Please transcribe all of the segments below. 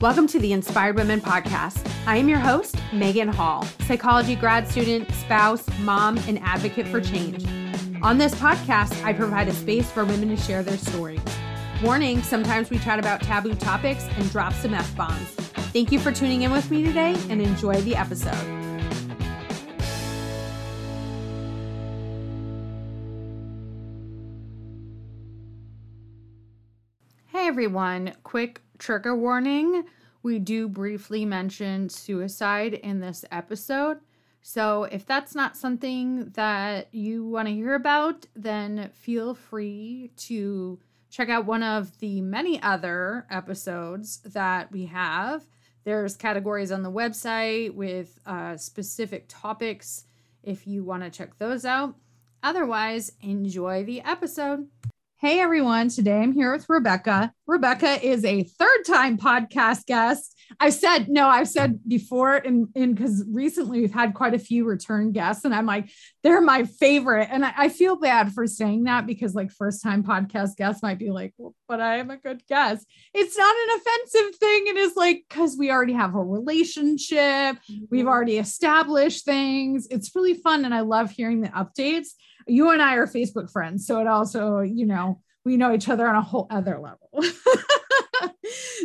Welcome to the Inspired Women Podcast. I am your host, Megan Hall, psychology grad student, spouse, mom, and advocate for change. On this podcast, I provide a space for women to share their stories. Warning sometimes we chat about taboo topics and drop some F bombs. Thank you for tuning in with me today and enjoy the episode. Everyone, quick trigger warning. We do briefly mention suicide in this episode. So, if that's not something that you want to hear about, then feel free to check out one of the many other episodes that we have. There's categories on the website with uh, specific topics if you want to check those out. Otherwise, enjoy the episode. Hey everyone, today I'm here with Rebecca. Rebecca is a third time podcast guest. I've said, no, I've said before, and because recently we've had quite a few return guests, and I'm like, they're my favorite. And I, I feel bad for saying that because, like, first time podcast guests might be like, well, but I am a good guest. It's not an offensive thing. It is like, because we already have a relationship, mm-hmm. we've already established things. It's really fun. And I love hearing the updates you and I are Facebook friends. So it also, you know, we know each other on a whole other level.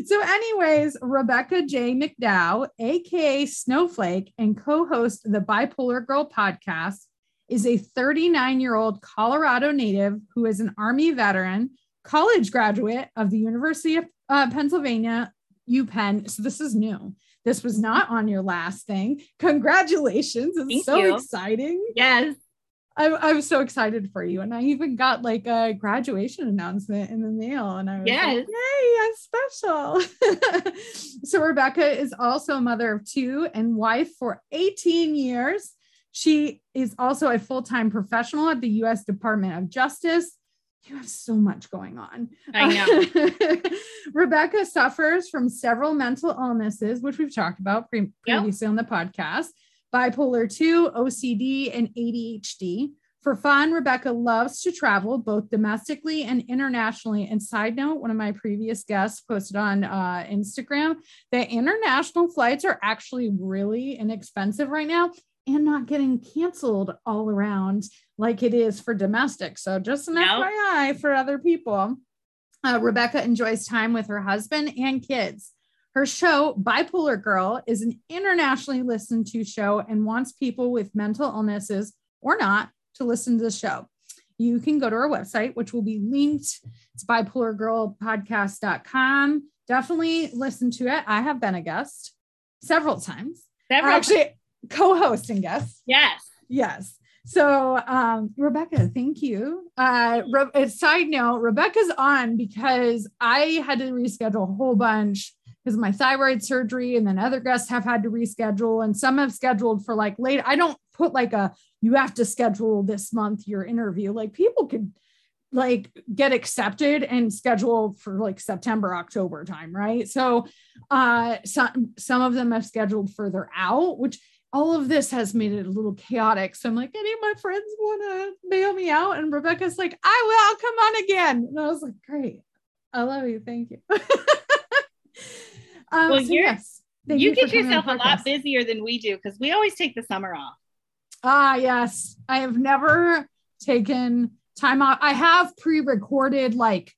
so, anyways, Rebecca J. McDow, aka Snowflake, and co-host the Bipolar Girl podcast, is a 39 year old Colorado native who is an Army veteran, college graduate of the University of uh, Pennsylvania, UPenn. So this is new. This was not on your last thing. Congratulations. It's Thank so you. exciting. Yes. I'm, I'm so excited for you. And I even got like a graduation announcement in the mail. And I was yes. like, yay, I'm special. so Rebecca is also a mother of two and wife for 18 years. She is also a full-time professional at the U.S. Department of Justice. You have so much going on. I know. Rebecca suffers from several mental illnesses, which we've talked about pre- previously yep. on the podcast bipolar 2, OCD, and ADHD. For fun, Rebecca loves to travel both domestically and internationally. And side note, one of my previous guests posted on uh, Instagram that international flights are actually really inexpensive right now and not getting canceled all around like it is for domestic. So just an nope. FYI for other people. Uh, Rebecca enjoys time with her husband and kids. Her show, Bipolar Girl, is an internationally listened to show and wants people with mental illnesses or not to listen to the show. You can go to our website, which will be linked. It's bipolargirlpodcast.com. Definitely listen to it. I have been a guest several times. Several Actually, co-host and guest. Yes. Yes. So, um, Rebecca, thank you. Uh, Re- side note, Rebecca's on because I had to reschedule a whole bunch because my thyroid surgery and then other guests have had to reschedule and some have scheduled for like late. I don't put like a you have to schedule this month your interview. Like people could like get accepted and schedule for like september october time right? So uh some some of them have scheduled further out which all of this has made it a little chaotic. So i'm like any of my friends want to bail me out? And rebecca's like i will i'll come on again. And i was like great. I love you. Thank you Um, well, so yes, you, you get yourself a lot busier than we do because we always take the summer off. Ah, yes. I have never taken time off. I have pre-recorded like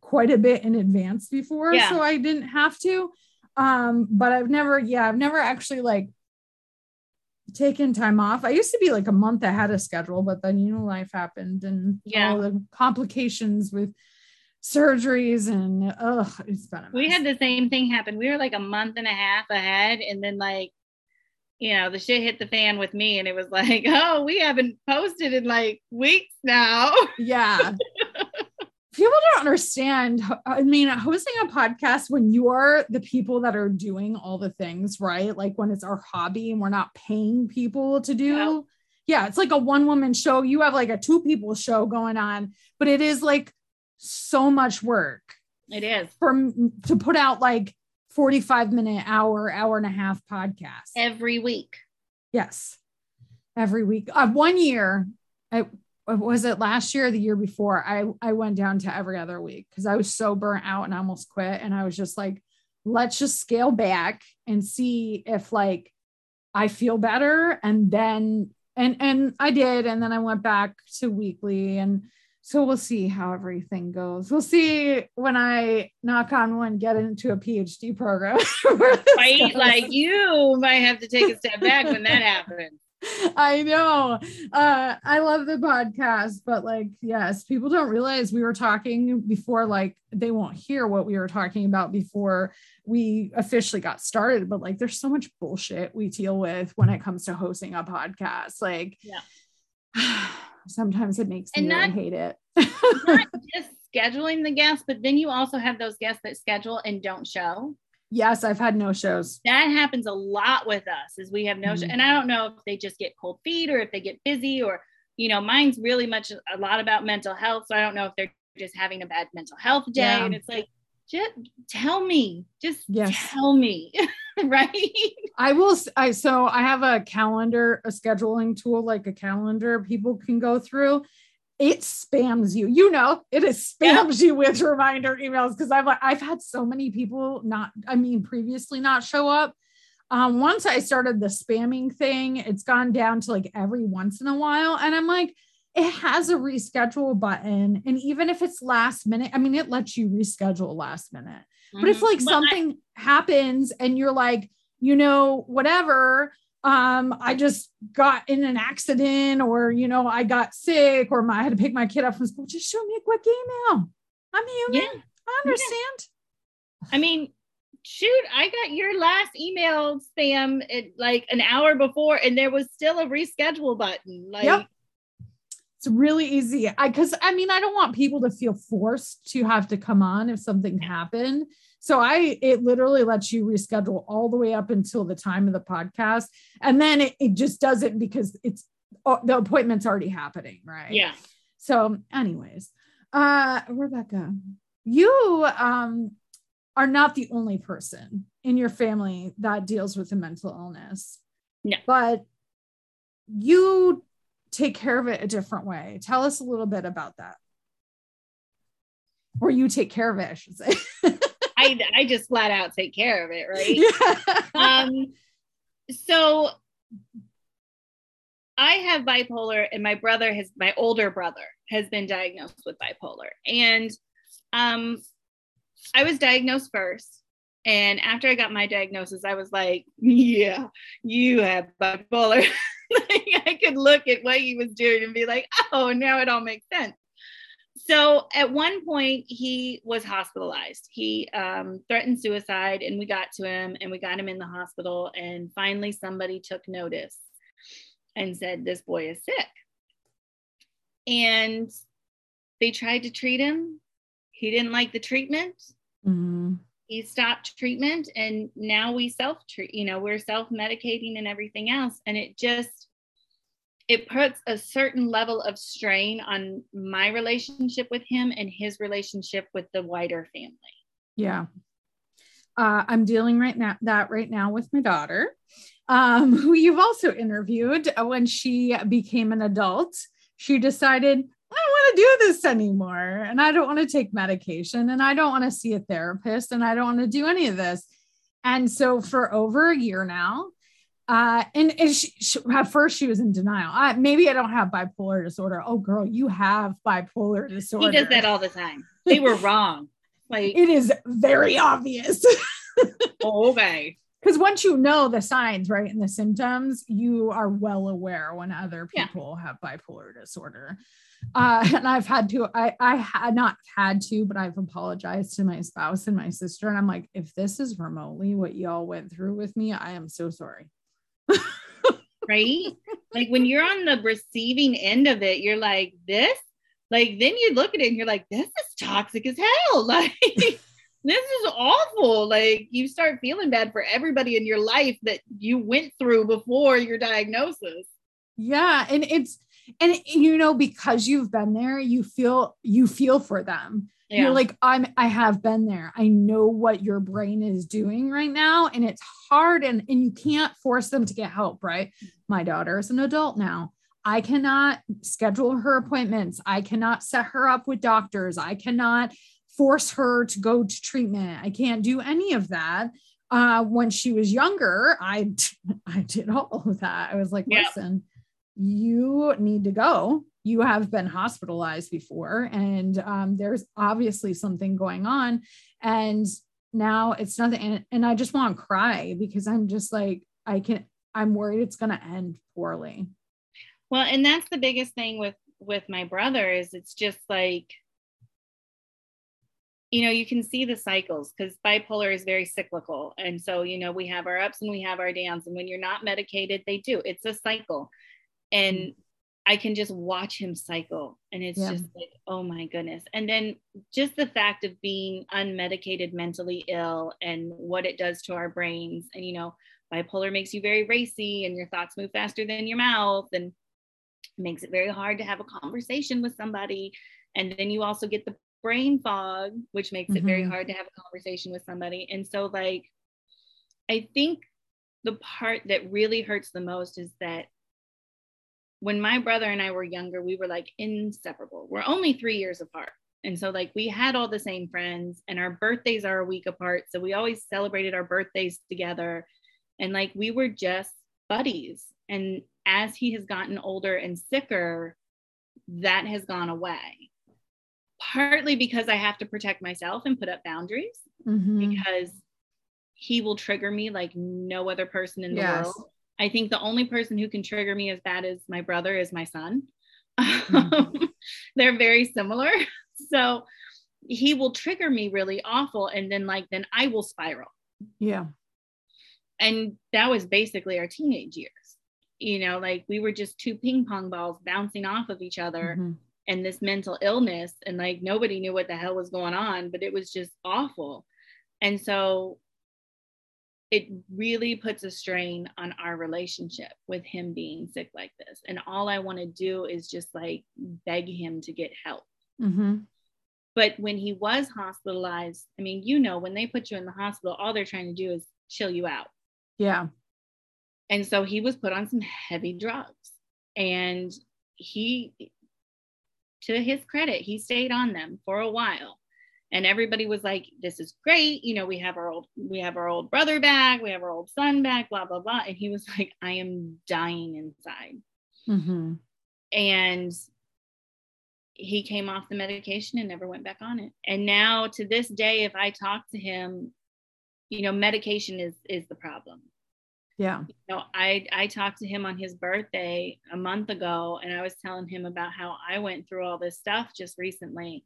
quite a bit in advance before, yeah. so I didn't have to. Um, but I've never, yeah, I've never actually like taken time off. I used to be like a month ahead of schedule, but then you know life happened and yeah. all the complications with surgeries and oh it's been we had the same thing happen. We were like a month and a half ahead and then like you know the shit hit the fan with me and it was like oh we haven't posted in like weeks now. Yeah. People don't understand i mean hosting a podcast when you're the people that are doing all the things right? Like when it's our hobby and we're not paying people to do. Yeah, yeah it's like a one woman show. You have like a two people show going on but it is like so much work. It is from to put out like 45 minute hour, hour and a half podcast every week. Yes. Every week. Uh, one year, I was it last year or the year before? I I went down to every other week because I was so burnt out and I almost quit. And I was just like, let's just scale back and see if like I feel better. And then, and, and I did. And then I went back to weekly and, so we'll see how everything goes. We'll see when I knock on one, get into a PhD program. right? Like you might have to take a step back when that happens. I know. Uh, I love the podcast, but like, yes, people don't realize we were talking before, like, they won't hear what we were talking about before we officially got started. But like, there's so much bullshit we deal with when it comes to hosting a podcast. Like, yeah. sometimes it makes and me not, really hate it. not just scheduling the guests, but then you also have those guests that schedule and don't show. Yes, I've had no shows. That happens a lot with us is we have no mm-hmm. show. And I don't know if they just get cold feet or if they get busy or, you know, mine's really much a lot about mental health. So I don't know if they're just having a bad mental health day. Yeah. And it's like, just tell me, just yes. tell me. right. I will. I, so I have a calendar, a scheduling tool, like a calendar people can go through it spams you. You know, it is spams yeah. you with reminder emails because I've like I've had so many people not, I mean, previously not show up. Um, once I started the spamming thing, it's gone down to like every once in a while. And I'm like, it has a reschedule button. And even if it's last minute, I mean, it lets you reschedule last minute. Mm-hmm. But if mm-hmm. like but something I- happens and you're like, you know, whatever, um, I just got in an accident or, you know, I got sick or my, I had to pick my kid up from school. Just show me a quick email. I'm human. Yeah. I understand. Yeah. I mean, shoot, I got your last email spam at like an hour before and there was still a reschedule button. Like, yep. It's really easy. I, cause I mean, I don't want people to feel forced to have to come on if something happened. So I it literally lets you reschedule all the way up until the time of the podcast. And then it, it just does it because it's oh, the appointment's already happening, right? Yeah. So, anyways, uh Rebecca, you um are not the only person in your family that deals with a mental illness. No. But you take care of it a different way. Tell us a little bit about that. Or you take care of it, I should say. I, I just flat out take care of it, right? Yeah. um, so I have bipolar, and my brother has, my older brother has been diagnosed with bipolar. And um, I was diagnosed first. And after I got my diagnosis, I was like, yeah, you have bipolar. like I could look at what he was doing and be like, oh, now it all makes sense. So at one point he was hospitalized. He um, threatened suicide and we got to him and we got him in the hospital and finally somebody took notice and said this boy is sick. And they tried to treat him. He didn't like the treatment. Mm-hmm. He stopped treatment and now we self treat you know we're self medicating and everything else and it just it puts a certain level of strain on my relationship with him and his relationship with the wider family. Yeah. Uh, I'm dealing right now that right now with my daughter, um, who you've also interviewed when she became an adult. She decided, want to do this anymore. And I don't want to take medication and I don't want to see a therapist and I don't want to do any of this. And so for over a year now, uh, and, and she, she, at first she was in denial. I, maybe I don't have bipolar disorder. Oh, girl, you have bipolar disorder. He does that all the time. They were wrong. Like it is very obvious. oh, okay. Because once you know the signs, right, and the symptoms, you are well aware when other people yeah. have bipolar disorder. Uh, and I've had to, I, I had not had to, but I've apologized to my spouse and my sister. And I'm like, if this is remotely what y'all went through with me, I am so sorry right? Like when you're on the receiving end of it, you're like, this, like, then you look at it and you're like, this is toxic as hell. Like, this is awful. Like, you start feeling bad for everybody in your life that you went through before your diagnosis. Yeah. And it's, and you know, because you've been there, you feel, you feel for them yeah. you're like i'm i have been there i know what your brain is doing right now and it's hard and and you can't force them to get help right my daughter is an adult now i cannot schedule her appointments i cannot set her up with doctors i cannot force her to go to treatment. I can't do any of that. Uh, when she was younger, I I did all of that. I was like, Yeah. listen, you need to go. You have been hospitalized before, and um, there's obviously something going on. And now it's nothing. And, and I just want to cry because I'm just like, I can, I'm worried it's going to end poorly. Well, and that's the biggest thing with with my brother is it's just like you know, you can see the cycles because bipolar is very cyclical. And so, you know, we have our ups and we have our downs. And when you're not medicated, they do. It's a cycle. And I can just watch him cycle. And it's Yeah. just like, oh my goodness. And then just the fact of being unmedicated mentally ill and what it does to our brains. And, you know, bipolar makes you very racy and your thoughts move faster than your mouth and makes it very hard to have a conversation with somebody. And then you also get the brain fog, which makes it very Mhm. hard to have a conversation with somebody. And so, like, I think the part that really hurts the most is that when my brother and I were younger, we were like inseparable. We're only three years apart. And so, like, we had all the same friends, and our birthdays are a week apart. So, we always celebrated our birthdays together. And like, we were just buddies. And as he has gotten older and sicker, that has gone away. Partly because I have to protect myself and put up boundaries Mhm. because he will trigger me like no other person in the Yes. world. I think the only person who can trigger me as bad as my brother is my son. Mhm. They're very similar. So he will trigger me really awful. And then, like, then I will spiral. Yeah. And that was basically our teenage years. You know, like we were just two ping pong balls bouncing off of each other Mhm. and this mental illness and like nobody knew what the hell was going on but it was just awful and so it really puts a strain on our relationship with him being sick like this and all i want to do is just like beg him to get help Mhm. but when he was hospitalized i mean you know when they put you in the hospital all they're trying to do is chill you out Yeah. and so he was put on some heavy drugs and he to his credit he stayed on them for a while and everybody was like this is great. You know we have our old we have our old brother back. We have our old son back blah blah blah. And he was like i am dying inside. Mhm. and he came off the medication and never went back on it. And now to this day if i talk to him you know medication is is the problem. Yeah. you know, I I talked to him on his birthday a month ago, and I was telling him about how I went through all this stuff just recently,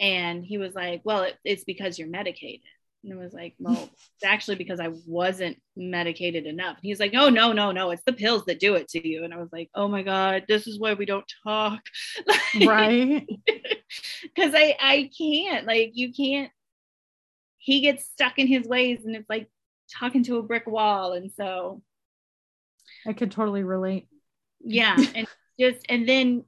and he was like, "Well, it, it's because you're medicated." And it was like, "Well, it's actually because I wasn't medicated enough." And he's like, "Oh no, no, no! It's the pills that do it to you." And I was like, "Oh my god, this is why we don't talk." Right. because I I can't like you can't. He gets stuck in his ways, and it's like talking to a brick wall, and so I could totally relate. yeah and just and then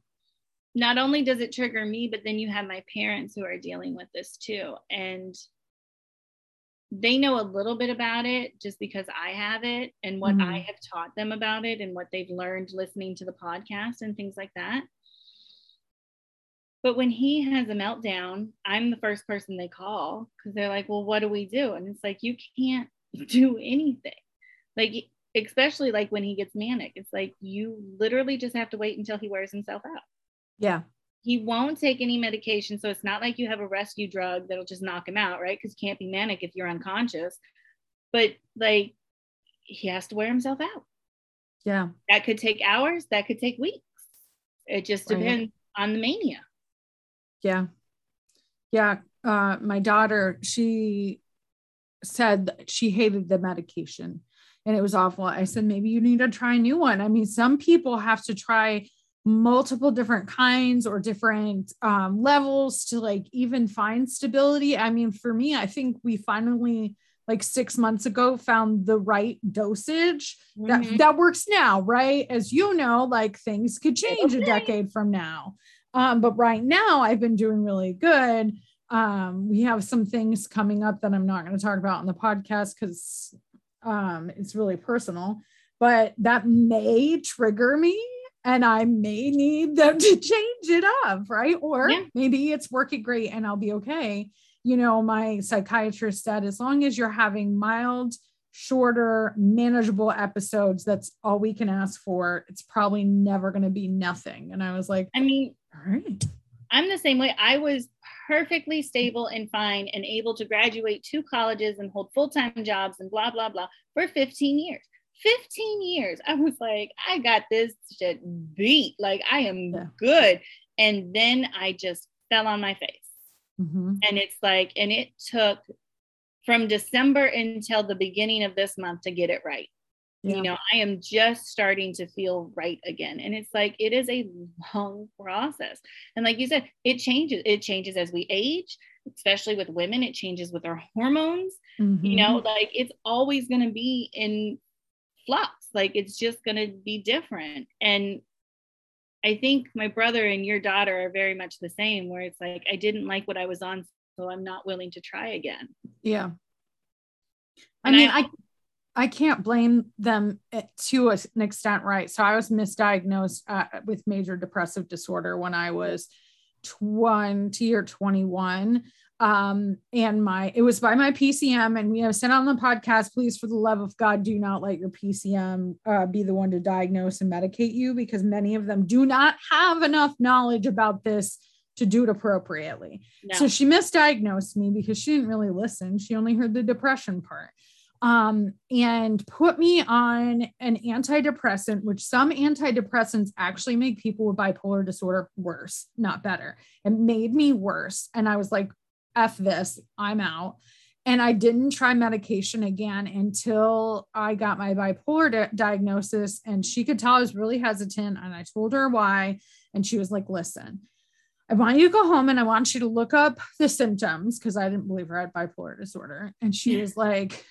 not only does it trigger me but then you have my parents who are dealing with this too. And they know a little bit about it just because i have it and what i Mhm. have taught them about it and what they've learned listening to the podcast and things like that. But when he has a meltdown i'm the first person they call because they're like well what do we do? And it's like you can't do anything. Like especially like when he gets manic it's like you literally just have to wait until he wears himself out Yeah. he won't take any medication so it's not like you have a rescue drug that'll just knock him out right because you can't be manic if you're unconscious but like he has to wear himself out Yeah. that could take hours that could take weeks it just Right. depends on the mania Yeah. Yeah. Uh, my daughter, she said that she hated the medication and it was awful. I said, maybe you need to try a new one. I mean, some people have to try multiple different kinds or different um, levels to like even find stability. I mean, for me, I think we finally like six months ago found the right dosage that Mhm. that works now, right? As you know, like things could change a decade from now. Um, but right now I've been doing really good. Um, we have some things coming up that I'm not going to talk about on the podcast because um it's really personal, but that may trigger me and I may need them to change it up, right? Or Yeah. maybe it's working great and I'll be okay. You know, my psychiatrist said as long as you're having mild, shorter, manageable episodes, that's all we can ask for. It's probably never going to be nothing. And I was like, I mean, all right. I'm the same way. I was perfectly stable and fine and able to graduate two colleges and hold full time jobs and blah, blah, blah for 15 years. 15 years. I was like, I got this shit beat. Like, I am Yeah. good. And then I just fell on my face. Mhm. And it's like, and it took from December until the beginning of this month to get it right. Yeah. You know, I am just starting to feel right again. And it's like, it is a long process. And like you said, it changes. It changes as we age, especially with women. It changes with our hormones. You Mhm. know, like it's always going to be in flux. Like it's just going to be different. And I think my brother and your daughter are very much the same, where it's like, I didn't like what I was on, so I'm not willing to try again. Yeah. I And mean, I- I, I can't blame them eh, to an extent, right? So I was misdiagnosed uh, with major depressive disorder when I was 20 or 21. Um, and my it was by my PCM, and we have said on the podcast, please, for the love of God, do not let your PCM uh, be the one to diagnose and medicate you because many of them do not have enough knowledge about this to do it appropriately. No. So she misdiagnosed me because she didn't really listen. She only heard the depression part. Um, and put me on an antidepressant, which some antidepressants actually make people with bipolar disorder worse, not better. It made me worse. And I was like, F this, I'm out. And I didn't try medication again until I got my bipolar di- diagnosis. And she could tell I was really hesitant. And I told her why. And she was like, listen, I want you to go home and I want you to look up the symptoms because I didn't believe her had bipolar disorder. And she Yeah. was like,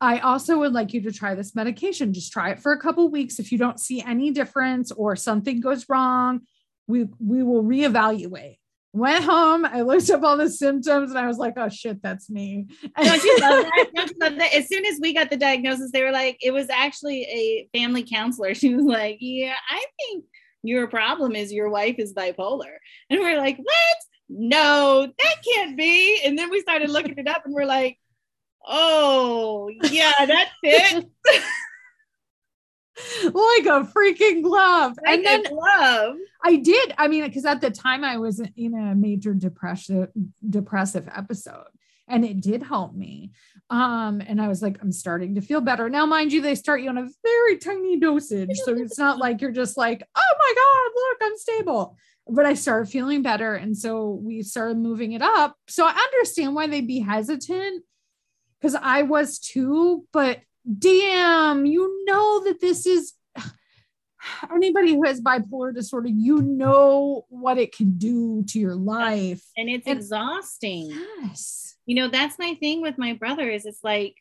I also would like you to try this medication. Just try it for a couple weeks. If you don't see any difference or something goes wrong, we we will reevaluate. Went home, I looked up all the symptoms and I was like, oh shit, that's me. Don't you love that? Don't you love that? As soon as we got the diagnosis, they were like, it was actually a family counselor. She was like, Yeah, I think your problem is your wife is bipolar. And we're like, What? No, that can't be. And then we started looking it up and we're like, Oh, yeah, that fits. Like a freaking glove. Like and then glove. I did. I mean, because at the time I was in a major depression depressive episode and it did help me. Um, and I was like, I'm starting to feel better. Now, mind you, they start you on a very tiny dosage. So it's not like you're just like, oh my God, look, I'm stable. But I started feeling better. And so we started moving it up. So I understand why they'd be hesitant because I was too, but damn, you know that this is anybody who has bipolar disorder, you know what it can do to your life. And it's And- exhausting. Yes. you know that's my thing with my brother is it's like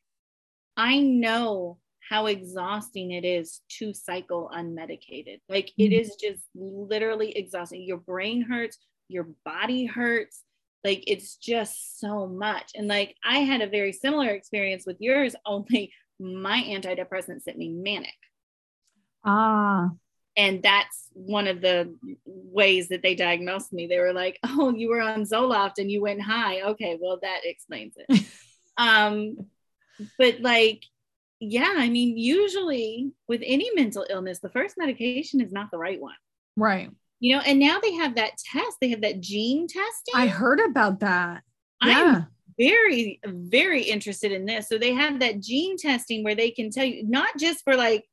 i know how exhausting it is to cycle unmedicated like it Mhm. is just literally exhausting your brain hurts your body hurts like it's just so much and like i had a very similar experience with yours only my antidepressant sent me manic Ah, and that's one of the ways that they diagnosed me. They were like, "Oh, you were on Zoloft and you went high." Okay, well that explains it. um, but like, yeah, I mean, usually with any mental illness, the first medication is not the right one. right. You know, and now they have that test. They have that gene testing. I heard about that. I'm Yeah. Very, very interested in this. So they have that gene testing where they can tell you not just for like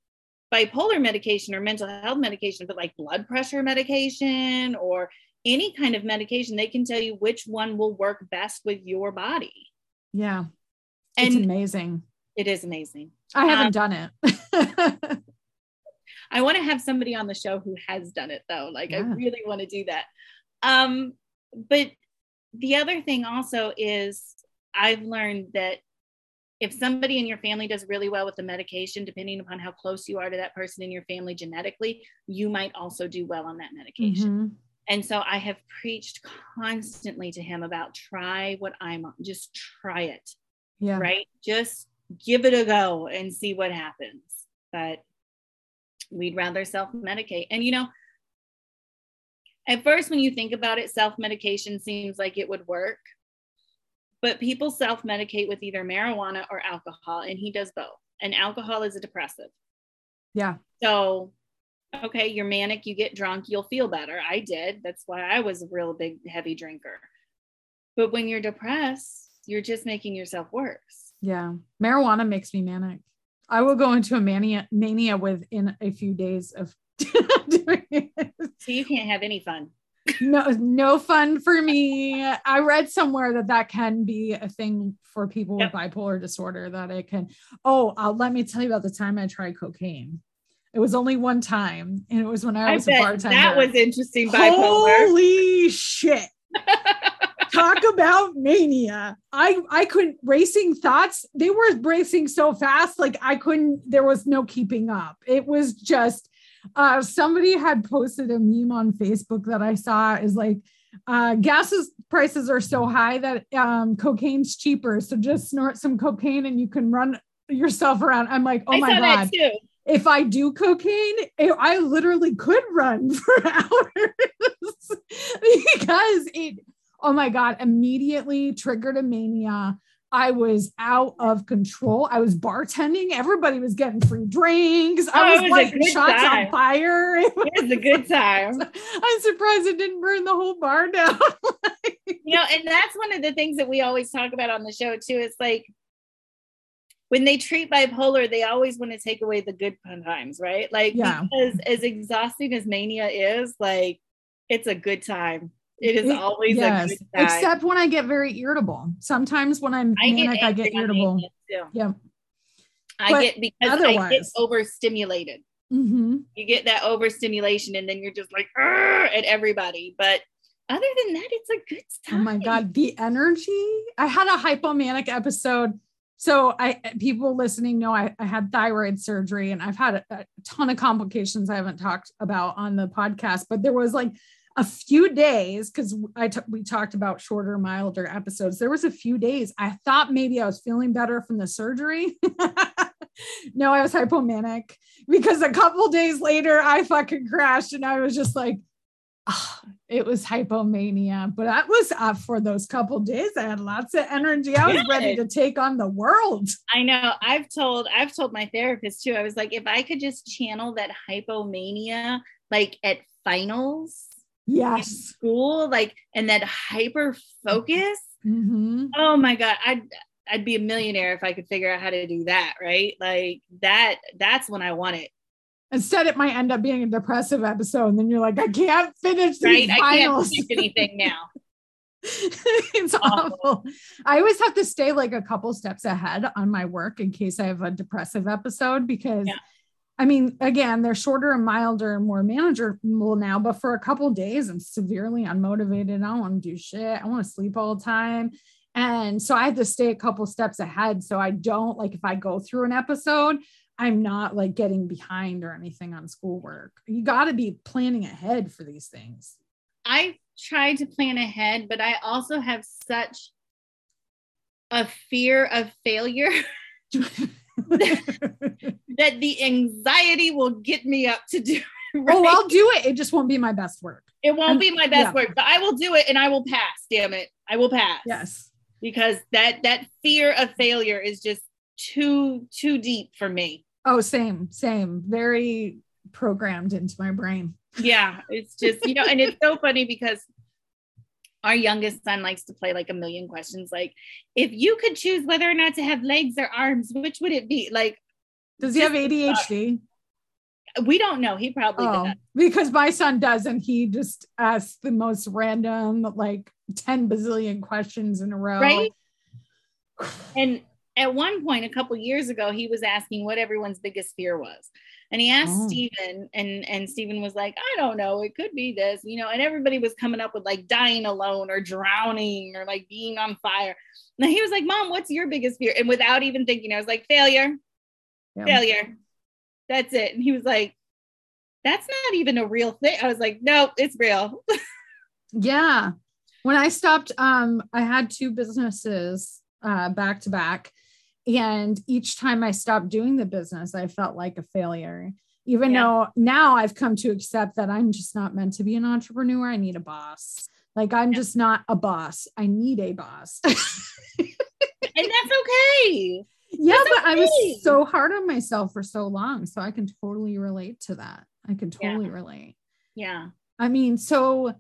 bipolar medication or mental health medication, but like blood pressure medication or any kind of medication. They can tell you which one will work best with your body. Yeah. It's And amazing. it is amazing. I haven't um, done it. I want to have somebody on the show who has done it though. Like I really want to do that. Um, but the other thing also is I've learned that if somebody in your family does really well with the medication, depending upon how close you are to that person in your family genetically, you might also do well on that medication. Mhm. And so I have preached constantly to him about try what I'm on, just try it Yeah. right? Just give it a go and see what happens. But we'd rather self medicate. And, you know, at first, when you think about it, self medication seems like it would work. But people self medicate with either marijuana or alcohol, and he does both. And alcohol is a depressive. Yeah. So, okay, you're manic, you get drunk, you'll feel better. I did. That's why I was a real big, heavy drinker. But when you're depressed, you're just making yourself worse. Yeah. Marijuana makes me manic. I will go into a mania mania within a few days of doing it. So you can't have any fun. No, no fun for me. I read somewhere that that can be a thing for people Yep. with bipolar disorder. That it can. Oh, uh, let me tell you about the time I tried cocaine. It was only one time, and it was when I I was a bet bartender. that was interesting bipolar. Holy shit! talk about mania i i couldn't racing thoughts they were racing so fast like i couldn't there was no keeping up it was just uh somebody had posted a meme on facebook that i saw is like uh gas is- prices are so high that um cocaine's cheaper. So just snort some cocaine and you can run yourself around. I'm like oh I my god. if I do cocaine, I I literally could run for hours because it, oh my God, immediately triggered a mania. I was out of control. I was bartending. Everybody was getting free drinks. Oh, I it was was a lighting shots time. on fire. It was- It was a good time. I'm surprised it didn't burn the whole bar down. you know and that's one of the things that we always talk about on the show too it's like when they treat bipolar they always want to take away the good times right like Yeah. because as exhausting as mania is like it's a good time it is It- always yes, a good time except when I get very irritable. Sometimes when I'm I manic, I get irritable. Yeah. i But get because i get otherwise- overstimulated hmm you get that overstimulation and then you're just like at everybody but other than that it's a good time. Oh my god, the energy! I had a hypomanic episode. So I people listening know I, I had thyroid surgery and I've had a, a ton of complications I haven't talked about on the podcast, but there was like a few days because I t- we talked about shorter, milder episodes. There was a few days I thought maybe I was feeling better from the surgery. no, I was hypomanic because a couple days later I fucking crashed and I was just like, ah, it was hypomania. But that was uh, for those couple days. I had lots of energy. I was ready to take on the world. I know. I've told I've told my therapist too. I was like, if I could just channel that hypomania like at finals in Yes. school, like and that hyper focus. hmm Oh my god, I'd I'd be a millionaire if I could figure out how to do that, right? Like that that's when I want it. Instead, it might end up being a depressive episode. And then you're like, I can't finish Right. I can't finals. anything now. it's Awful. awful. I always have to stay like a couple steps ahead on my work in case I have a depressive episode because Yeah. I mean, again, they're shorter and milder and more manageable now, but for a couple days, I'm severely unmotivated. I don't want to do shit. I want to sleep all the time. And so I have to stay a couple steps ahead. So I don't like if I go through an episode, I'm not like getting behind or anything on schoolwork. You got to be planning ahead for these things. I tried to plan ahead, but I also have such a fear of failure that the anxiety will get me up to do. Right? Oh, I'll do it. It just won't be my best work. it won't be my best yeah. work, but I will do it and I will pass. Damn it, I will pass. Yes. because that that fear of failure is just too too deep for me. Oh, same, same. Very programmed into my brain. Yeah, it's just you know, and it's so funny because our youngest son likes to play like a million questions. Like, if you could choose whether or not to have legs or arms, which would it be? Like, Does he have ADHD? we don't know. He probably Oh, does. because my son does, and he just asks the most random, like 10 bazillion questions in a row. Right? And at one point, a couple years ago, he was asking what everyone's biggest fear was. And he asked Oh. Steven, and, and Stephen was like, I don't know, it could be this, you know, and everybody was coming up with like dying alone or drowning or like being on fire. And he was like, Mom, what's your biggest fear? And without even thinking, I was like, failure, Yeah. failure. That's it. And he was like, That's not even a real thing. I was like, No, it's real. Yeah. When I stopped, um, I had two businesses uh back to back. And each time I stopped doing the business, I felt like a failure. even Yeah. though now I've come to accept that I'm just not meant to be an entrepreneur. I need a boss. Like I'm Yeah. just not a boss. I need a boss. And that's okay. yeah, That's but I was so hard on myself for so long. So I can totally relate to that. I can Yeah. totally relate. Yeah. I mean, so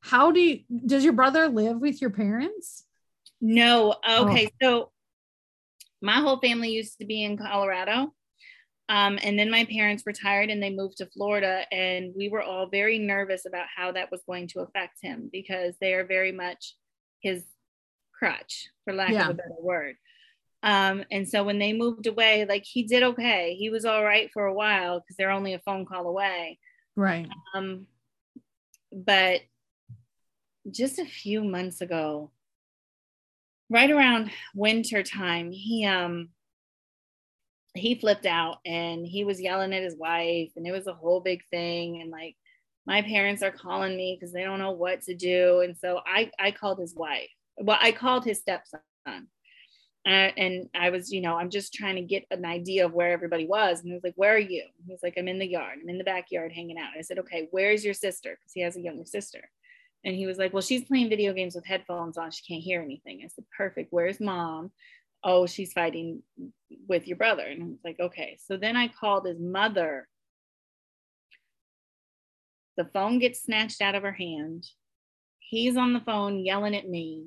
how do you, does your brother live with your parents? No. Oh. Okay. So my whole family used to be in Colorado. Um, and then my parents retired and they moved to Florida. And we were all very nervous about how that was going to affect him because they are very much his crutch, for lack Yeah. of a better word. Um, and so when they moved away, like he did okay. He was all right for a while because they're only a phone call away. Right. Um, but just a few months ago, right around winter time, he um he flipped out and he was yelling at his wife, and it was a whole big thing. And like my parents are calling me because they don't know what to do. And so I I called his wife. Well, I called his stepson. Uh, and I was, you know, I'm just trying to get an idea of where everybody was. And he was like, Where are you? He was like, I'm in the yard. I'm in the backyard hanging out. I said, Okay, where's your sister? Because he has a younger sister. And he was like, Well, she's playing video games with headphones on. She can't hear anything. I said, Perfect. Where's mom? Oh, she's fighting with your brother. And I was like, Okay. So then I called his mother. The phone gets snatched out of her hand. He's on the phone yelling at me.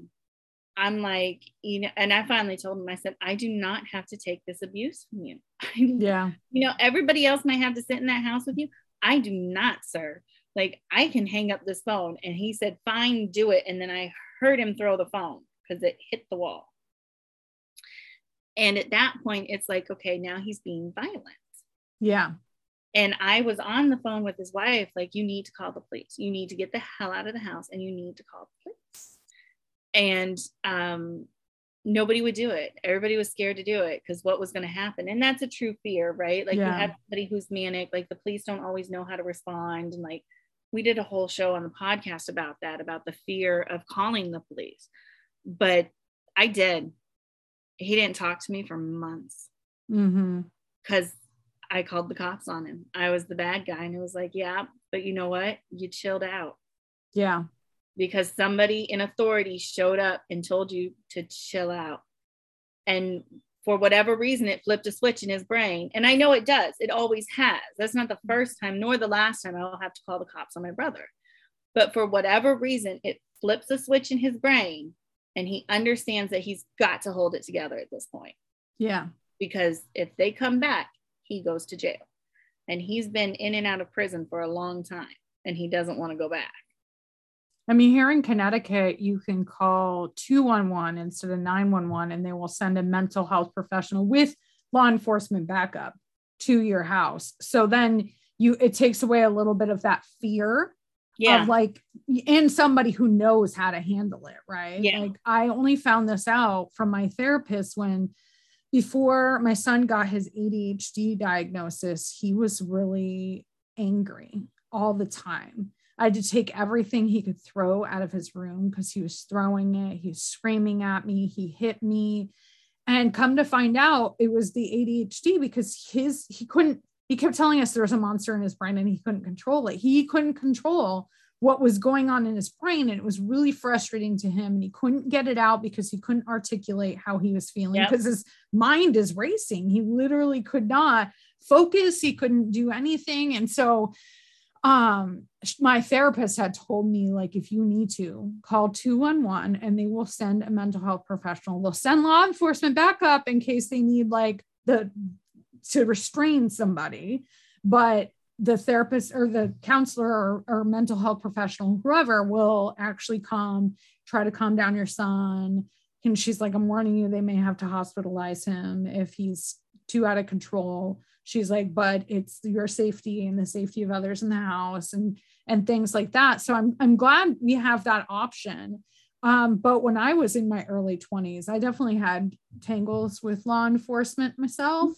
I'm like, you know, and I finally told him, I said, I do not have to take this abuse from you. Yeah. you know, everybody else might have to sit in that house with you. I do not, sir. Like, I can hang up this phone. And he said, fine, do it. And then I heard him throw the phone because it hit the wall. And at that point, it's like, okay, now he's being violent. Yeah. And I was on the phone with his wife, like, you need to call the police. You need to get the hell out of the house and you need to call the police. And um, nobody would do it. Everybody was scared to do it because what was going to happen. And that's a true fear, right? Like, Yeah. you have somebody who's manic, like, the police don't always know how to respond. And like, we did a whole show on the podcast about that, about the fear of calling the police. But I did. He didn't talk to me for months Mm-hmm. because I called the cops on him. I was the bad guy. And it was like, yeah, but you know what? You chilled out Yeah. because somebody in authority showed up and told you to chill out. And for whatever reason, it flipped a switch in his brain. And I know it does, it always has. That's not the mm-hmm. first time, nor the last time I'll have to call the cops on my brother. But for whatever reason, it flips a switch in his brain and he understands that he's got to hold it together at this point Yeah. because if they come back, he goes to jail. And he's been in and out of prison for a long time and he doesn't want to go back. I mean, here in Connecticut, you can call 211 instead of 911, and they will send a mental health professional with law enforcement backup to your house. So then you it takes away a little bit of that fear Yeah. of like and somebody who knows how to handle it, right? Yeah. Like I only found this out from my therapist when before my son got his ADHD diagnosis, he was really angry all the time. I had to take everything he could throw out of his room because he was throwing it. He was screaming at me. He hit me. And come to find out, it was the ADHD because his, he couldn't, he kept telling us there was a monster in his brain and he couldn't control it. He couldn't control what was going on in his brain. And it was really frustrating to him. And he couldn't get it out because he couldn't articulate how he was feeling Yep. because his mind is racing. He literally could not focus. He couldn't do anything. And so, um my therapist had told me like if you need to call 211 and they will send a mental health professional. They'll send law enforcement backup in case they need like the to restrain somebody. But the therapist or the counselor or, or mental health professional whoever will actually come try to calm down your son. And she's like i'm warning you they may have to hospitalize him if he's too out of control she's like but it's your safety and the safety of others in the house and and things like that so i'm i'm glad we have that option um, but when i was in my early 20s i definitely had tangles with law enforcement myself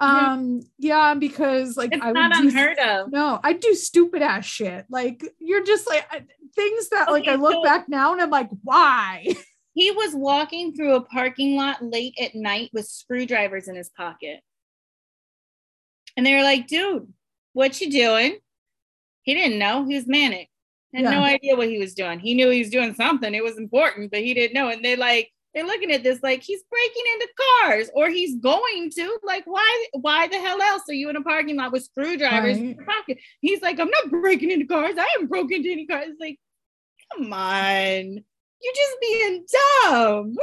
Yeah. um yeah because like It's i would not do unheard of. no i do stupid ass shit like you're just like things that like i look so- back now and i'm like why He was walking through a parking lot late at night with screwdrivers in his pocket. And they were like, dude, What you doing? He didn't know. He was manic. Had Yeah. no idea what he was doing. He knew he was doing something. It was important, but he didn't know. And they're like they're looking at this like he's breaking into cars or he's going to. Like, why why the hell else are you in a parking lot with screwdrivers in your pocket? He's like, I'm not breaking into cars. I haven't broken into any cars. It's like, come on. You're just being dumb.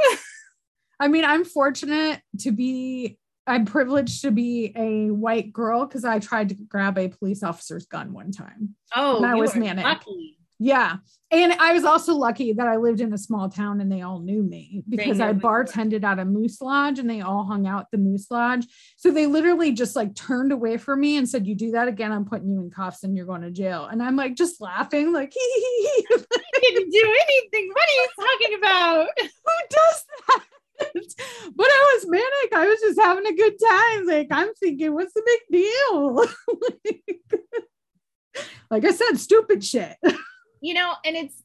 I mean, I'm fortunate to be, I'm privileged to be a white girl because I tried to grab a police officer's gun one time. Oh, I was manic. lucky. Yeah. And I was also lucky that I lived in a small town and they all knew me because I who you were. bartended at a moose lodge and they all hung out at the moose lodge. So they literally just like turned away from me and said, You do that again, I'm putting you in cuffs and you're going to jail. And I'm like just laughing, like, hee hee hee. I didn't do anything. What are you talking about? Who does that? But I was manic. I was just having a good time. Like, I'm thinking, what's the big deal? like I said, stupid shit. you know and it's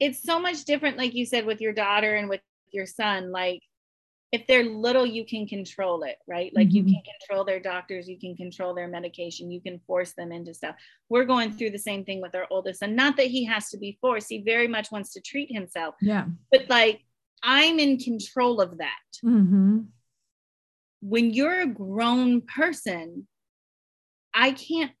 it's so much different like you said with your daughter and with your son like if they're little you can control it right like you Mhm. can control their doctors you can control their medication you can force them into stuff we're going through the same thing with our oldest son not that he has to be forced he very much wants to treat himself Yeah. but like i'm in control of that Mm-hmm. when you're a grown person, I can't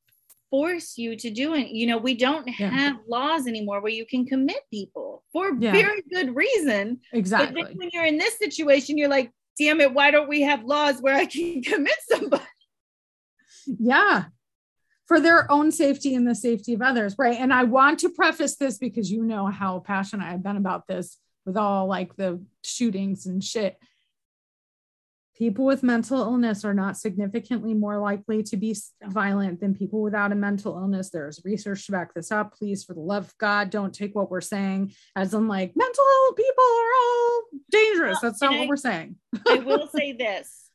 force you to do it. You know, we don't Yeah. have laws anymore where you can commit people for Yeah. very good reason. But Exactly. then when you're in this situation, you're like, damn it, why don't we have laws where I can commit somebody? Yeah. For their own safety and the safety of others. Right. And I want to preface this because you know how passionate I've been about this with all like the shootings and shit. People with mental illness are not significantly more likely to be violent than people without a mental illness. There's research to back this up. Please, for the love of God, don't take what we're saying as in like mental ill people are all dangerous. That's not and what I- we're saying. I will say this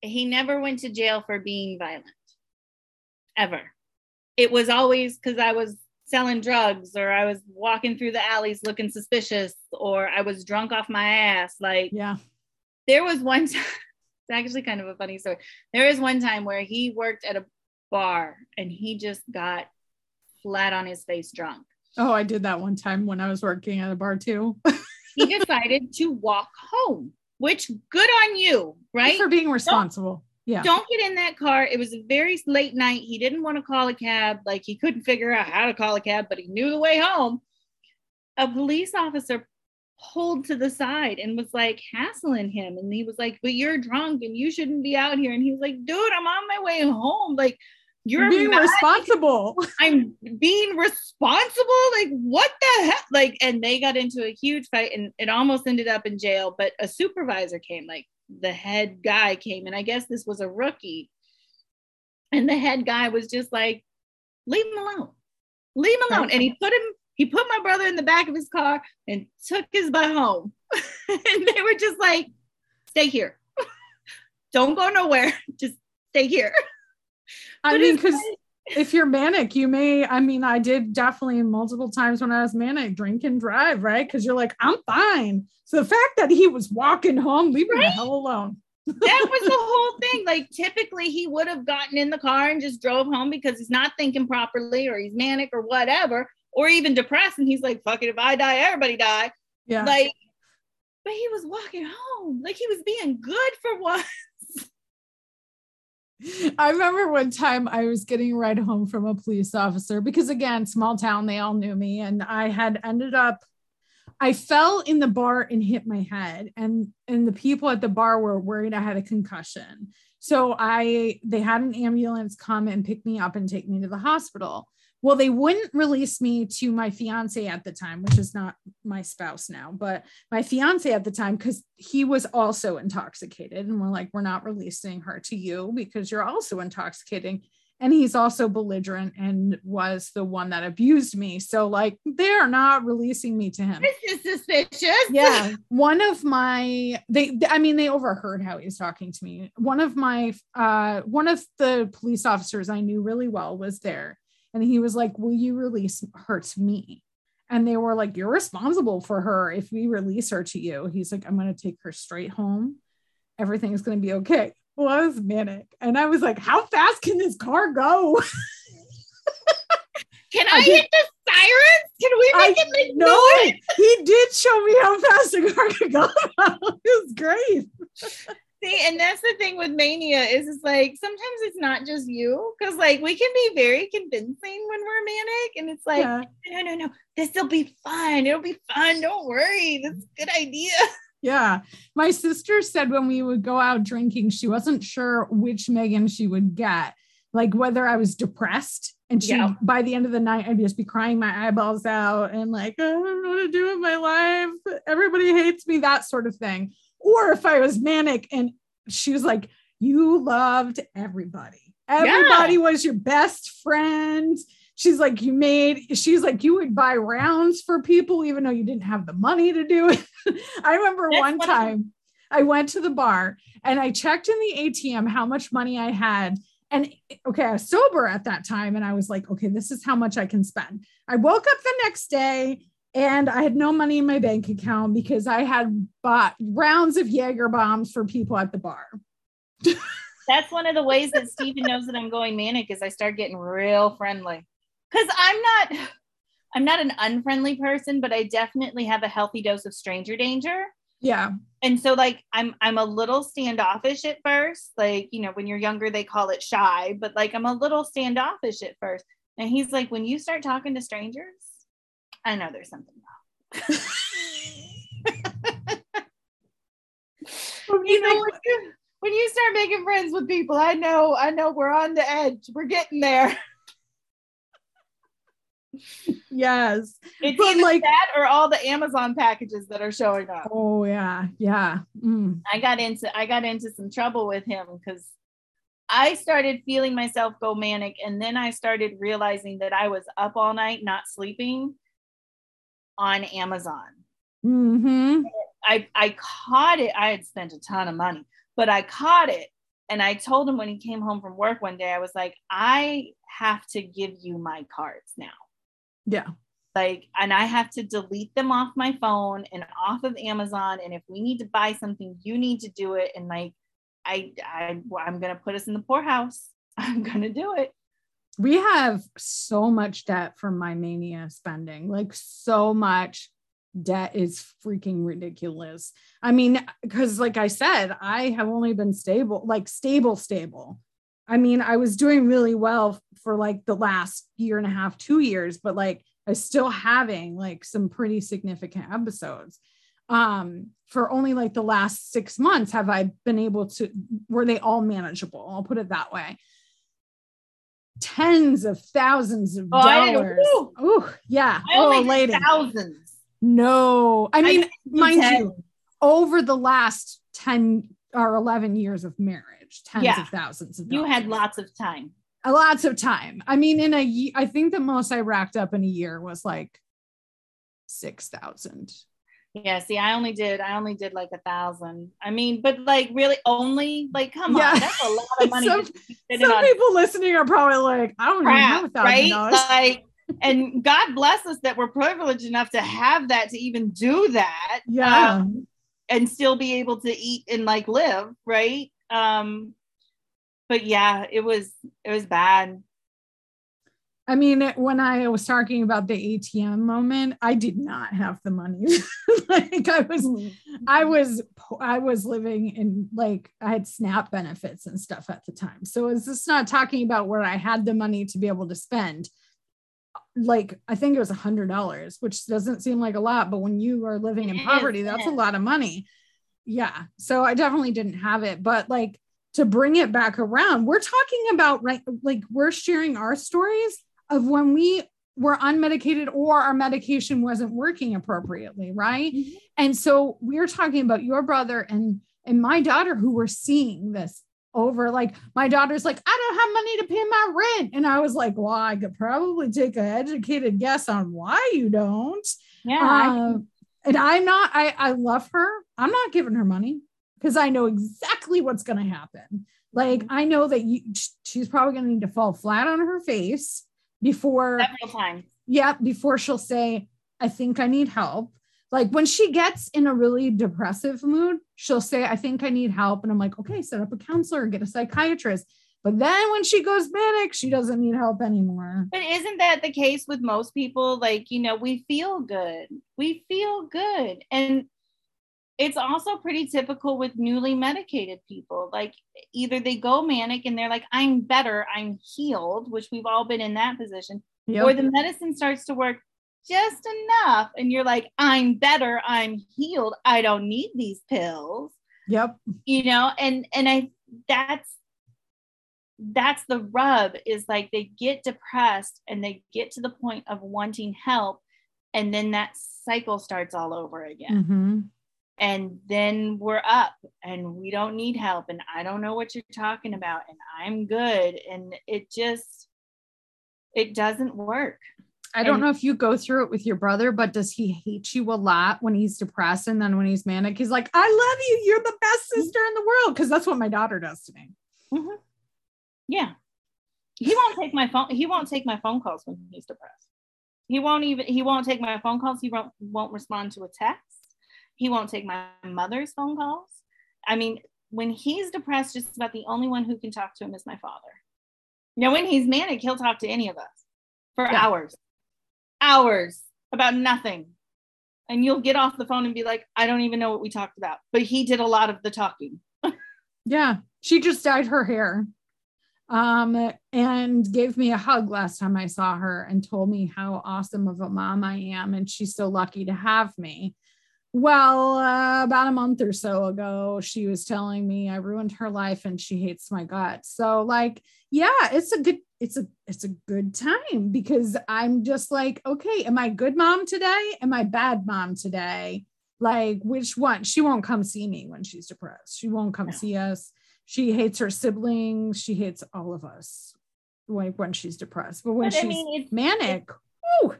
he never went to jail for being violent, ever. It was always because I was selling drugs or I was walking through the alleys looking suspicious or I was drunk off my ass. Like, Yeah. there was one time, it's actually kind of a funny story. There was one time where he worked at a bar and he just got flat on his face drunk. Oh, I did that one time when I was working at a bar too. He decided to walk home, which good on you, right? For being responsible. Yeah. Don't get in that car. It was a very late night. He didn't want to call a cab. Like he couldn't figure out how to call a cab, but he knew the way home. A police officer pulled to the side and was like hassling him. And he was like, But you're drunk and you shouldn't be out here. And he was like, Dude, I'm on my way home. Like, you're being mad responsible. I'm being responsible. Like, what the heck? Like, and they got into a huge fight and it almost ended up in jail. But a supervisor came, like the head guy came, and I guess this was a rookie. And the head guy was just like, leave him alone. Leave him alone. And he put him, he put my brother in the back of his car and took his butt home. and they were just like, stay here. Don't go nowhere. Just stay here. I But mean, because if you're manic, you may, I mean, I did definitely multiple times when I was manic, drink and drive, right? Because you're like, I'm fine. So the fact that he was walking home, leave me the hell alone. that was the whole thing. Like typically he would have gotten in the car and just drove home because he's not thinking properly or he's manic or whatever, or even depressed. And he's like, fuck it, if I die, everybody die. Yeah. Like, but he was walking home. Like he was being good for once. I remember one time I was getting a ride home from a police officer because, again, small town, they all knew me. And I had ended up, I fell in the bar and hit my head. And, and the people at the bar were worried I had a concussion. So I, they had an ambulance come and pick me up and take me to the hospital. Well, they wouldn't release me to my fiance at the time, which is not my spouse now, but my fiance at the time, because he was also intoxicated. And we're like, we're not releasing her to you because you're also intoxicating. And he's also belligerent and was the one that abused me. So, like, they're not releasing me to him This is suspicious. yeah one of my they i mean they overheard how he was talking to me one of my uh one of the police officers i knew really well was there and he was like will you release her to me and they were like you're responsible for her if we release her to you he's like i'm going to take her straight home everything's going to be okay was manic. And I was like, how fast can this car go? Can I I, hit the sirens? Can we make I it make no, noise? he did show me how fast a car could go. it was great. See, and that's the thing with mania is it's like sometimes it's not just you because like we can be very convincing when we're manic, and it's like yeah. no, no, no, this will be fun. It'll be fun. Don't worry. That's a good idea. Yeah. My sister said when we would go out drinking, she wasn't sure which Megan she would get, like whether I was depressed. And she, Yeah. by the end of the night, I'd just be crying my eyeballs out and like, oh, I don't know what to do with my life. Everybody hates me, that sort of thing. Or if I was manic and she was like, You loved everybody. Everybody was your best friend. She's like, You made, she's like, You would buy rounds for people, even though you didn't have the money to do it. I remember That's one what- time I went to the bar and I checked in the ATM how much money I had. And okay, I was sober at that time. And I was like, okay, this is how much I can spend. I woke up the next day and I had no money in my bank account because I had bought rounds of Jaeger bombs for people at the bar. That's one of the ways that Stephen knows that I'm going manic is I start getting real friendly. Cause I'm not I'm not an unfriendly person, but I definitely have a healthy dose of stranger danger. Yeah. And so like I'm I'm a little standoffish at first. Like, you know, when you're younger, they call it shy, but like I'm a little standoffish at first. And he's like, when you start talking to strangers, I know there's something wrong. You You know, know, when you, when you start making friends with people, I know, I know we're on the edge. We're getting there. yes. It's But, either like- that or all the Amazon packages that are showing up. Oh yeah. Yeah. Mm. I got into I got into some trouble with him because I started feeling myself go manic, and then I started realizing that I was up all night not sleeping on Amazon. hmm I I caught it. I had spent a ton of money, but I caught it. And I told him when he came home from work one day, I was like, I have to give you my cards now. Yeah. Like, and I have to delete them off my phone and off of Amazon. And if we need to buy something, you need to do it. And like, I, I I'm gonna put us in the poorhouse. I'm gonna do it. We have so much debt from my mania spending. Like so much debt is freaking ridiculous. I mean because like i said i have only been stable like stable stable. I mean i was doing really well for like the last year and a half two years but like i was still having like some pretty significant episodes. Um for only like the last six months have i been able to were they all manageable? I'll put it that way tens of thousands of Oh, dollars. Oh, yeah. I Oh, lady. thousands. No, I mean, did mind you, over the last 10 or 11 years of marriage, tens Yeah. of thousands of dollars. You had lots of time. Uh, lots of time. I mean, in a year, I think the most I racked up in a year was like 6,000. Yeah, see, I only did, I only did like a thousand. I mean, but like really only, like, come Yeah. on, that's a lot of money. Some- Some on people listening are probably like, I don't even have a right? dollars. Like, and God bless us that we're privileged enough to have that to even do that. Yeah. um, and still be able to eat and like live, right? Um, but yeah, it was it was bad. I mean, when I was talking about the ATM moment, I did not have the money. like I was, I was, I was living in like I had SNAP benefits and stuff at the time. So it's just not talking about where I had the money to be able to spend. Like I think it was a hundred dollars, which doesn't seem like a lot, but when you are living in poverty, that's a lot of money. Yeah. So I definitely didn't have it, but like to bring it back around, we're talking about right, like we're sharing our stories of when we were unmedicated or our medication wasn't working appropriately, right? Mhm. And so we're talking about your brother and and my daughter who were seeing this over like my daughter's like I don't have money to pay my rent and I was like, well, I could probably take an educated guess on why you don't. Yeah, Um, and I'm not, I, I love her. I'm not giving her money because I know exactly what's going to happen. Like, I know that you, she's probably going to need to fall flat on her face before, several times. yeah, before she'll say, I think I need help. Like, when she gets in a really depressive mood, she'll say, I think I need help. And I'm like, okay, set up a counselor, get a psychiatrist. But then when she goes manic, she doesn't need help anymore. But isn't that the case with most people? Like, you know, we feel good. We feel good. And it's also pretty typical with newly medicated people. Like, either they go manic and they're like, I'm better, I'm healed, which we've all been in that position, yep. or the medicine starts to work just enough. And you're like, I'm better, I'm healed, I don't need these pills. Yep. You know, and and I that's that's the rub is like they get depressed and they get to the point of wanting help and then that cycle starts all over again mm-hmm. And then we're up and we don't need help and i don't know what you're talking about and i'm good and it just it doesn't work I don't and, know if you go through it with your brother, but does he hate you a lot when he's depressed? And then when he's manic, he's like, I love you. You're the best sister in the world. Cause that's what my daughter does to me. Mm-hmm. Yeah. He won't take my phone. He won't take my phone calls when he's depressed. He won't even, he won't take my phone calls. He won't, won't respond to a text. He won't take my mother's phone calls. I mean, when he's depressed, just about the only one who can talk to him is my father. Now, when he's manic, he'll talk to any of us for yeah. hours, hours about nothing. And you'll get off the phone and be like, I don't even know what we talked about. But he did a lot of the talking. yeah. She just dyed her hair um, and gave me a hug last time I saw her and told me how awesome of a mom I am. And she's so lucky to have me. Well, uh, about a month or so ago, she was telling me I ruined her life and she hates my guts. So, like, yeah, it's a good, it's a, it's a good time because I'm just like, okay, am I good mom today? Am I bad mom today? Like, which one? She won't come see me when she's depressed. She won't come no. see us she hates her siblings she hates all of us like when she's depressed but when but, she's I mean, manic it's,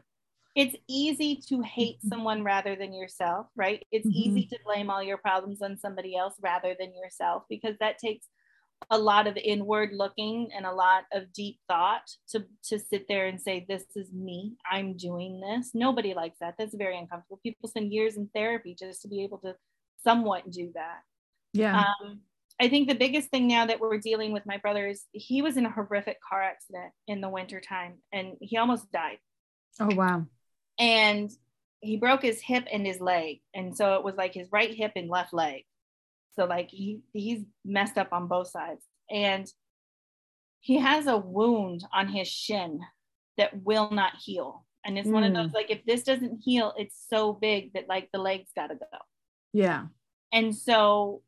it's, easy to hate mm-hmm. someone rather than yourself right it's mm-hmm. easy to blame all your problems on somebody else rather than yourself because that takes a lot of inward looking and a lot of deep thought to to sit there and say this is me i'm doing this nobody likes that that's very uncomfortable people spend years in therapy just to be able to somewhat do that yeah um, I think the biggest thing now that we're dealing with my brother is he was in a horrific car accident in the wintertime and he almost died. Oh, wow. And he broke his hip and his leg. And so it was like his right hip and left leg. So like he he's messed up on both sides. And he has a wound on his shin that will not heal. And it's mm. one of those mm. like if this doesn't heal, it's so big that like the legs gotta go. Yeah. And so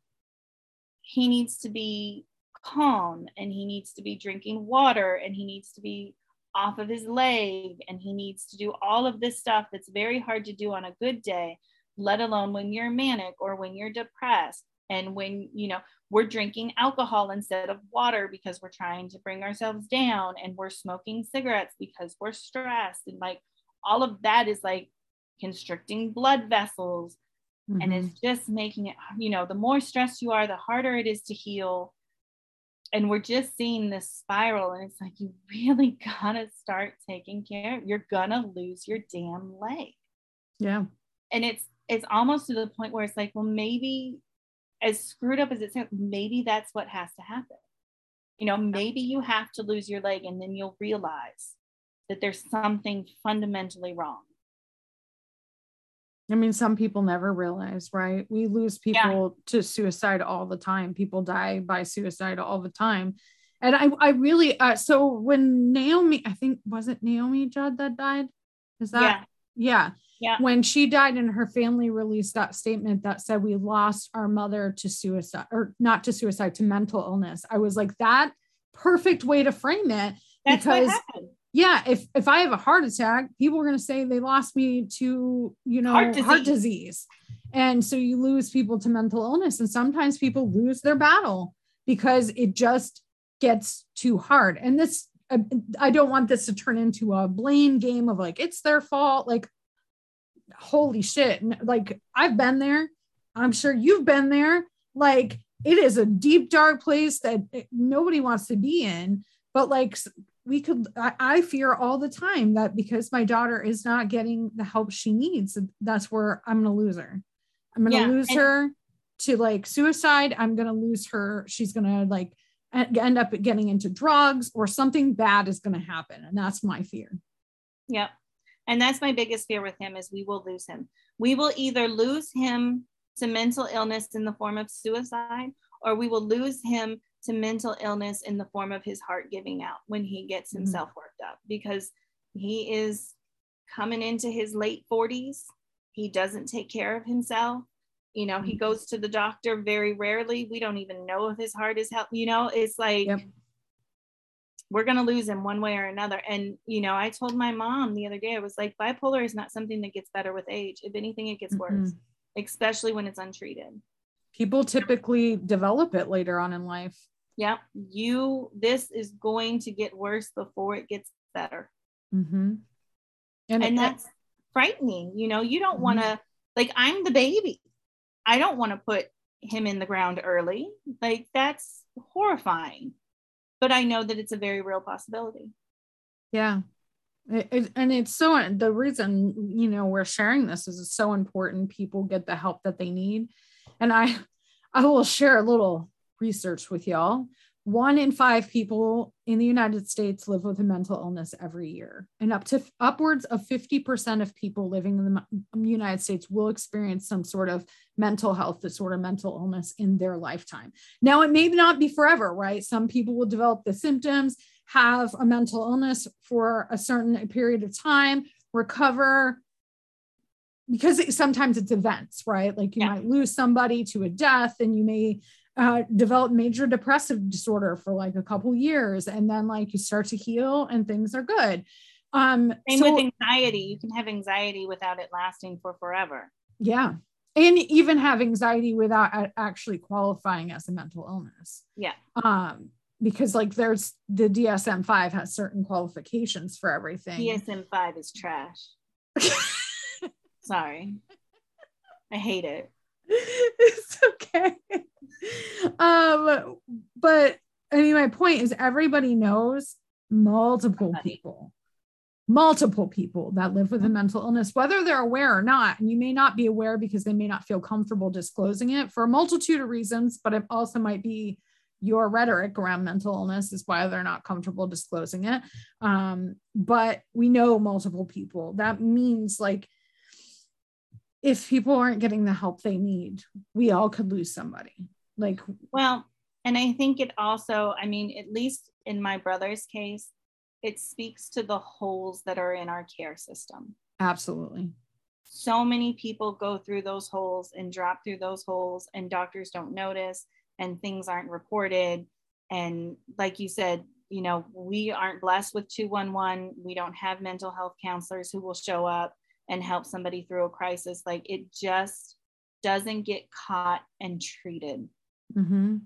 he needs to be calm and he needs to be drinking water and he needs to be off of his leg and he needs to do all of this stuff that's very hard to do on a good day let alone when you're manic or when you're depressed and when you know we're drinking alcohol instead of water because we're trying to bring ourselves down and we're smoking cigarettes because we're stressed and like all of that is like constricting blood vessels Mm-hmm. And it's just making it, you know, the more stressed you are, the harder it is to heal. And we're just seeing this spiral. And it's like, you really gotta start taking care. You're gonna lose your damn leg. Yeah. And it's it's almost to the point where it's like, well, maybe as screwed up as it sounds, maybe that's what has to happen. You know, maybe you have to lose your leg and then you'll realize that there's something fundamentally wrong. I mean, some people never realize, right? We lose people yeah. to suicide all the time. People die by suicide all the time. And I, I really, uh, so when Naomi, I think, was it Naomi Judd that died? Is that? Yeah. yeah. Yeah. When she died and her family released that statement that said we lost our mother to suicide or not to suicide, to mental illness. I was like, that perfect way to frame it. That's because yeah, if if I have a heart attack, people are going to say they lost me to, you know, heart disease. heart disease. And so you lose people to mental illness and sometimes people lose their battle because it just gets too hard. And this I don't want this to turn into a blame game of like it's their fault like holy shit. Like I've been there. I'm sure you've been there. Like it is a deep dark place that eh, nobody wants to be in but like we could I, I, fear all the time that because my daughter is not getting the help she needs that's where i'm gonna lose her i'm gonna yeah, lose her to like suicide, I'm going to lose her. She's going to like end up getting into drugs or something bad is going to happen. And that's my fear. Yep. And that's my biggest fear with him is we will lose him. We will either lose him to mental illness in the form of suicide or we will lose him to mental illness in the form of his heart giving out when he gets mm-hmm. himself mm-hmm. worked up because he is coming into his late 40s. He doesn't take care of himself. You know, mm-hmm. he goes to the doctor very rarely. We don't even know if his heart is healthy. You know, it's like yep. we're going to lose him one way or another. And, you know, I told my mom the other day, I was like, bipolar is not something that gets better with age. If anything, it gets mm-hmm. worse, especially when it's untreated. People typically develop it later on in life. Yep. You, this is going to get worse before it gets better. Mm-hmm. And, and that's frightening. You know, you don't mm-hmm. want to, like, I'm the baby. I don't want to put him in the ground early. Like, that's horrifying. But I know that it's a very real possibility. Yeah. It, it, and it's so the reason you know we're sharing this is it's so important people get the help that they need and i i will share a little research with y'all one in five people in the United States live with a mental illness every year, and up to upwards of 50% of people living in the United States will experience some sort of mental health disorder, mental illness in their lifetime. Now, it may not be forever, right? Some people will develop the symptoms, have a mental illness for a certain period of time, recover, because sometimes it's events, right? Like you yeah. might lose somebody to a death, and you may uh, develop major depressive disorder for like a couple years and then like you start to heal and things are good. Um same so, with anxiety. You can have anxiety without it lasting for forever. Yeah. And even have anxiety without actually qualifying as a mental illness. Yeah. Um because like there's the DSM-5 has certain qualifications for everything. DSM-5 is trash. Sorry. I hate it it's okay. Um, but I mean, my point is everybody knows multiple people, multiple people that live with a mental illness, whether they're aware or not. And you may not be aware because they may not feel comfortable disclosing it for a multitude of reasons, but it also might be your rhetoric around mental illness is why they're not comfortable disclosing it. Um, but we know multiple people. That means like if people aren't getting the help they need, we all could lose somebody. Like, well, and I think it also, I mean, at least in my brother's case, it speaks to the holes that are in our care system. Absolutely. So many people go through those holes and drop through those holes, and doctors don't notice, and things aren't reported. And like you said, you know, we aren't blessed with 211. We don't have mental health counselors who will show up and help somebody through a crisis like it just doesn't get caught and treated. Mm-hmm.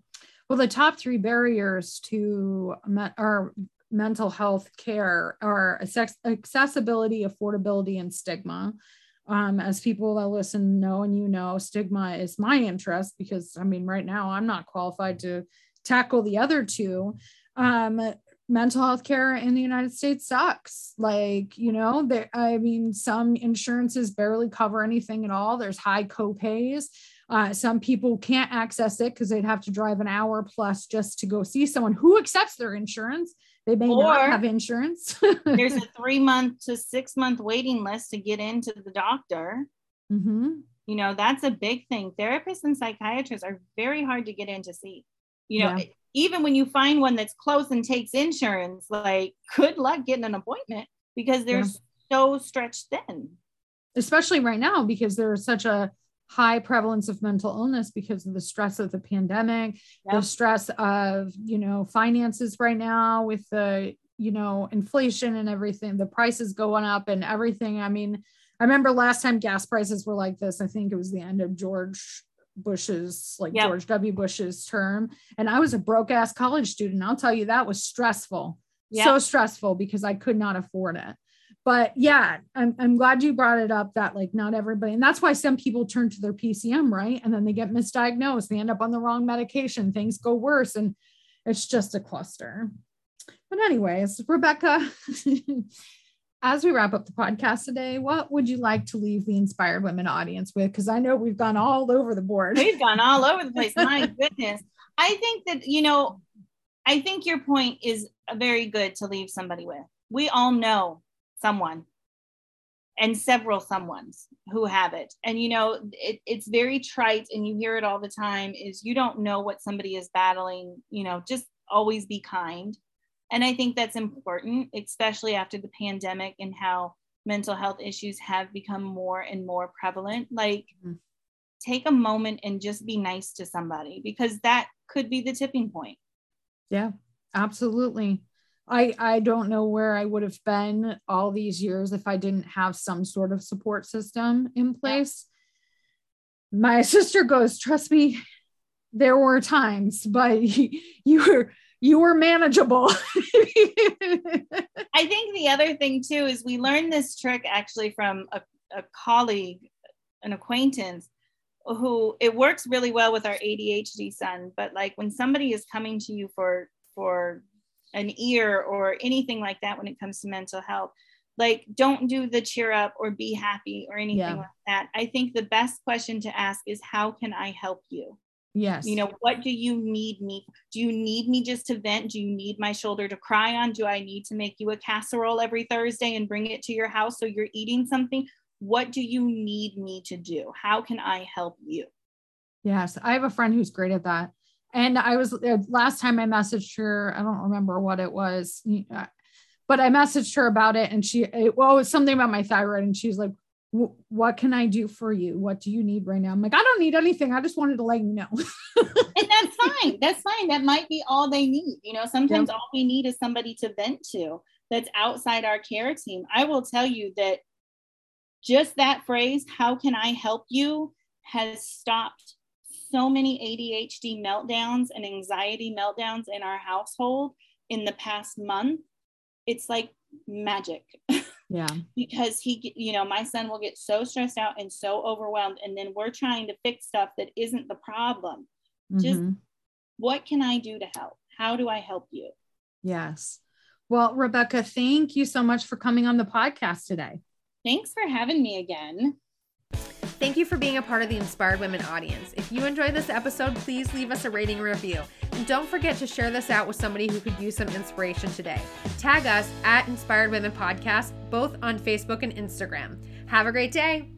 well the top three barriers to our mental health care are accessibility affordability and stigma. Um, as people that listen know and you know stigma is my interest because i mean right now i'm not qualified to tackle the other two. Um, mental health care in the United States sucks. Like, you know, there, I mean, some insurances barely cover anything at all. There's high copays. Uh, some people can't access it because they'd have to drive an hour plus just to go see someone who accepts their insurance. They may or not have insurance. there's a three month to six month waiting list to get into the doctor. Mm-hmm. You know, that's a big thing. Therapists and psychiatrists are very hard to get in to see. You know, yeah even when you find one that's close and takes insurance, like good luck getting an appointment because they're yeah. so stretched thin. Especially right now, because there's such a high prevalence of mental illness because of the stress of the pandemic, yep. the stress of, you know, finances right now with the, you know, inflation and everything, the prices going up and everything. I mean, I remember last time gas prices were like this, I think it was the end of George Bush's, like yep. George W. Bush's term. And I was a broke ass college student. I'll tell you, that was stressful. Yep. So stressful because I could not afford it. But yeah, I'm, I'm glad you brought it up that like not everybody, and that's why some people turn to their PCM, right? And then they get misdiagnosed, they end up on the wrong medication, things go worse, and it's just a cluster. But, anyways, Rebecca, as we wrap up the podcast today, what would you like to leave the inspired women audience with? Because I know we've gone all over the board. We've gone all over the place. My goodness. I think that, you know, I think your point is very good to leave somebody with. We all know someone and several someones who have it. And, you know, it, it's very trite and you hear it all the time is you don't know what somebody is battling, you know, just always be kind and I think that's important, especially after the pandemic and how mental health issues have become more and more prevalent. Like, mm-hmm. take a moment and just be nice to somebody because that could be the tipping point. Yeah, absolutely. I I don't know where I would have been all these years if I didn't have some sort of support system in place. Yeah. My sister goes, trust me, there were times, but you were you were manageable. I think the other thing too is we learned this trick actually from a, a colleague, an acquaintance who it works really well with our ADHD son, but like when somebody is coming to you for for an ear or anything like that when it comes to mental health, like don't do the cheer up or be happy or anything yeah. like that. I think the best question to ask is how can I help you? Yes. You know, what do you need me? Do you need me just to vent? Do you need my shoulder to cry on? Do I need to make you a casserole every Thursday and bring it to your house so you're eating something? What do you need me to do? How can I help you? Yes, I have a friend who's great at that. And I was uh, last time I messaged her, I don't remember what it was, uh, but I messaged her about it and she, it, well, it was something about my thyroid. And she's like, what can I do for you? What do you need right now? I'm like, I don't need anything. I just wanted to let you know. and that's fine. That's fine. That might be all they need. You know, sometimes yep. all we need is somebody to vent to that's outside our care team. I will tell you that just that phrase, how can I help you, has stopped so many ADHD meltdowns and anxiety meltdowns in our household in the past month. It's like magic. Yeah. because he, you know, my son will get so stressed out and so overwhelmed. And then we're trying to fix stuff that isn't the problem. Mm-hmm. Just what can I do to help? How do I help you? Yes. Well, Rebecca, thank you so much for coming on the podcast today. Thanks for having me again. Thank you for being a part of the Inspired Women audience. If you enjoyed this episode, please leave us a rating review. Don't forget to share this out with somebody who could use some inspiration today. Tag us at Inspired Women Podcast, both on Facebook and Instagram. Have a great day.